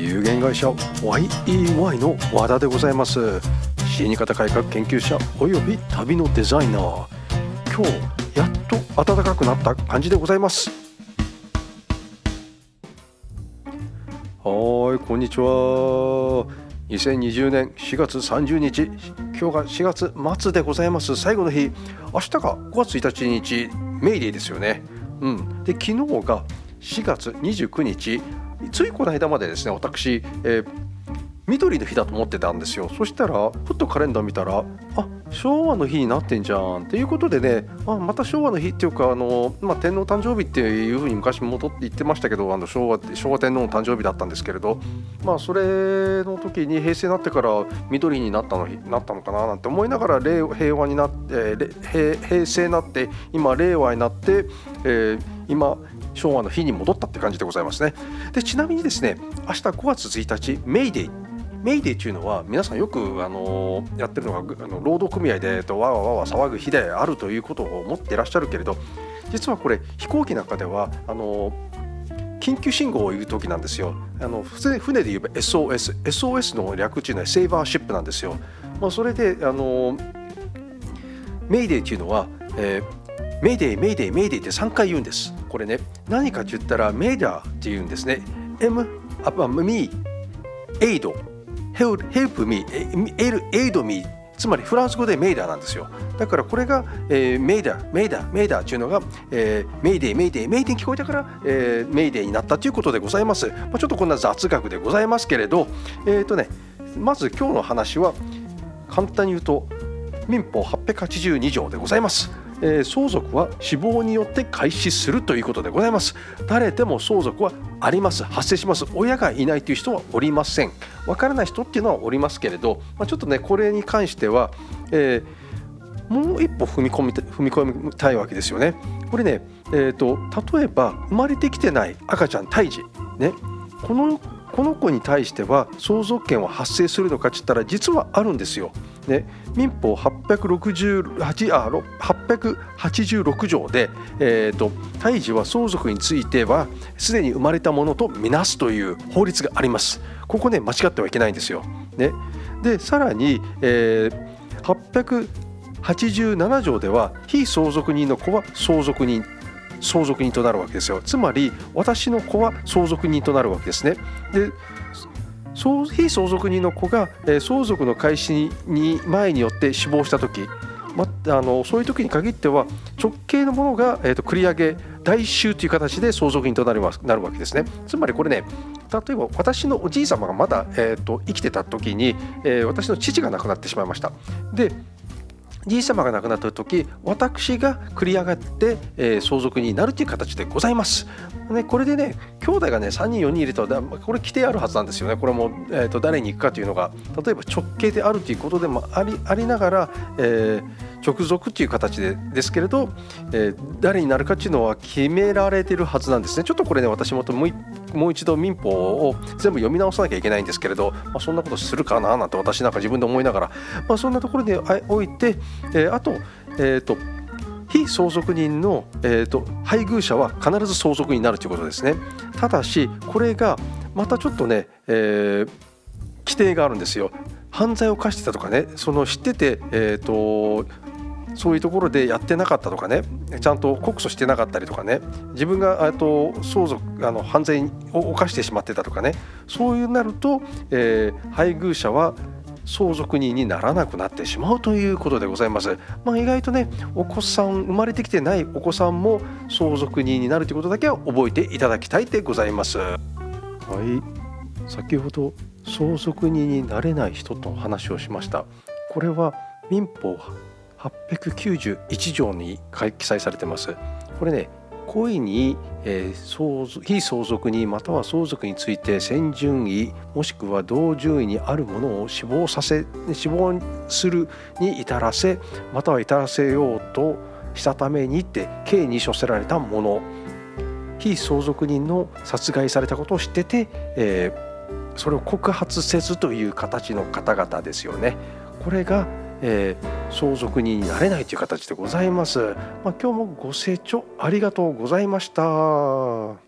有限会社 YEY の和田でございます。死に方改革研究者および旅のデザイナー。今日やっと暖かくなった感じでございます。はいこんにちは。2020年4月30日今日が4月末でございます。最後の日。明日が5月1日メイデーですよね。うん。で昨日が4月29日ついこの間までですね私、えー、緑の日だと思ってたんですよ。そしたらふっとカレンダー見たらあ昭和の日になってんじゃん。っていうことでねあまた昭和の日っていうかあの、まあ、天皇誕生日っていうふうに昔戻って言ってましたけどあの昭和昭和天皇の誕生日だったんですけれどまあそれの時に平成になってから緑になったのなったのかななんて思いながら令平和になって、平平成になって今令和になって、えー、今昭和の日に戻ったって感じでございますね。でちなみにですね明日5月1日メイデーメイデーっていうのは皆さんよくあのやってるのがあの労働組合でとわわわわ騒ぐ日であるということを思っていらっしゃるけれど実はこれ飛行機なんかではあの緊急信号を言う時なんですよ。あの普通に船で言えば SOS、SOS の略っていうのはセーバーシップなんですよ。まあ、それであのメイデーっていうのは、えー、メイデー、メイデー、メイデーって3回言うんです。これね、何かって言ったら m'aider って言うんですね。M、あ、まあ me、aid、help me, aid me. つまりフランス語で m'aider なんですよ。だからこれが、えー、 m'aider m'aider m'aider っていうのが、えー、メイデーメイデーメイデー聞こえたから、えー、メイデーになったということでございます、まあ、ちょっとこんな雑学でございますけれどえっ、ー、とねまず今日の話は簡単に言うと民法882条でございます。えー、相続は死亡によって開始するということでございます。誰でも相続はあります。発生します。親がいないという人はおりません。わからない人っていうのはおりますけれど、まあ、ちょっとねこれに関しては、えー、もう一歩踏み込み踏み込みたいわけですよね。これね、えーと、例えば生まれてきてない赤ちゃん胎児ね。このこの子に対しては相続権は発生するのかって言ったら実はあるんですよ。ね、民法868あ886条で、えーと、胎児は相続についてはすでに生まれたものとみなすという法律があります。ここね間違ってはいけないんですよ。ね、でさらに、えー、887条では非相続人の子は相続人相続人となるわけですよ。つまり私の子は相続人となるわけですね。で非相続人の子が、相続の開始に前によって死亡した時ま、あのそういう時に限っては直系のものが、えーと、繰り上げ代収という形で相続人となりますなるわけですね。つまりこれね例えば私のおじい様がまだ、えーと生きてた時に、えー、私の父が亡くなってしまいました。でじい様が亡くなった時私が繰り上がって、えー、相続になるという形でございます。ね、これでね兄弟がね3人4人いるとこれ規定あるはずなんですよねこれも、えーと、誰に行くかというのが例えば直系であるということでもありありながら、えー直属っていう形でですけれど、えー、誰になるかっていうのは決められてるはずなんですね。ちょっとこれね私ももうもう一度民法を全部読み直さなきゃいけないんですけれど、まあ、そんなことするかななんて私なんか自分で思いながら、まあ、そんなところにおいて、えー、あと,、えーと、非相続人の、えーと、配偶者は必ず相続になるということですね。ただしこれがまたちょっとね、えー、規定があるんですよ。犯罪を犯してたとかねその知ってて、えーとそういうところでやってなかったとかねちゃんと告訴してなかったりとかね自分がと相続あの犯罪を犯してしまってたとかねそういうなると、えー、配偶者は相続人にならなくなってしまうということでございます。まあ、意外とねお子さん生まれてきてないお子さんも相続人になるということだけは覚えていただきたいでございます。はい先ほど相続人になれない人と話をしました。これは民法891条に記載されてます。これね故意に、えー、相続非相続人または相続について先順位もしくは同順位にあるものを死亡させ死亡するに至らせまたは至らせようとしたためにって刑に処せられたもの非相続人の殺害されたことを知ってて、えー、それを告発せずという形の方々ですよね。これがえー、相続人になれないという形でございます。まあ、今日もご清聴ありがとうございました。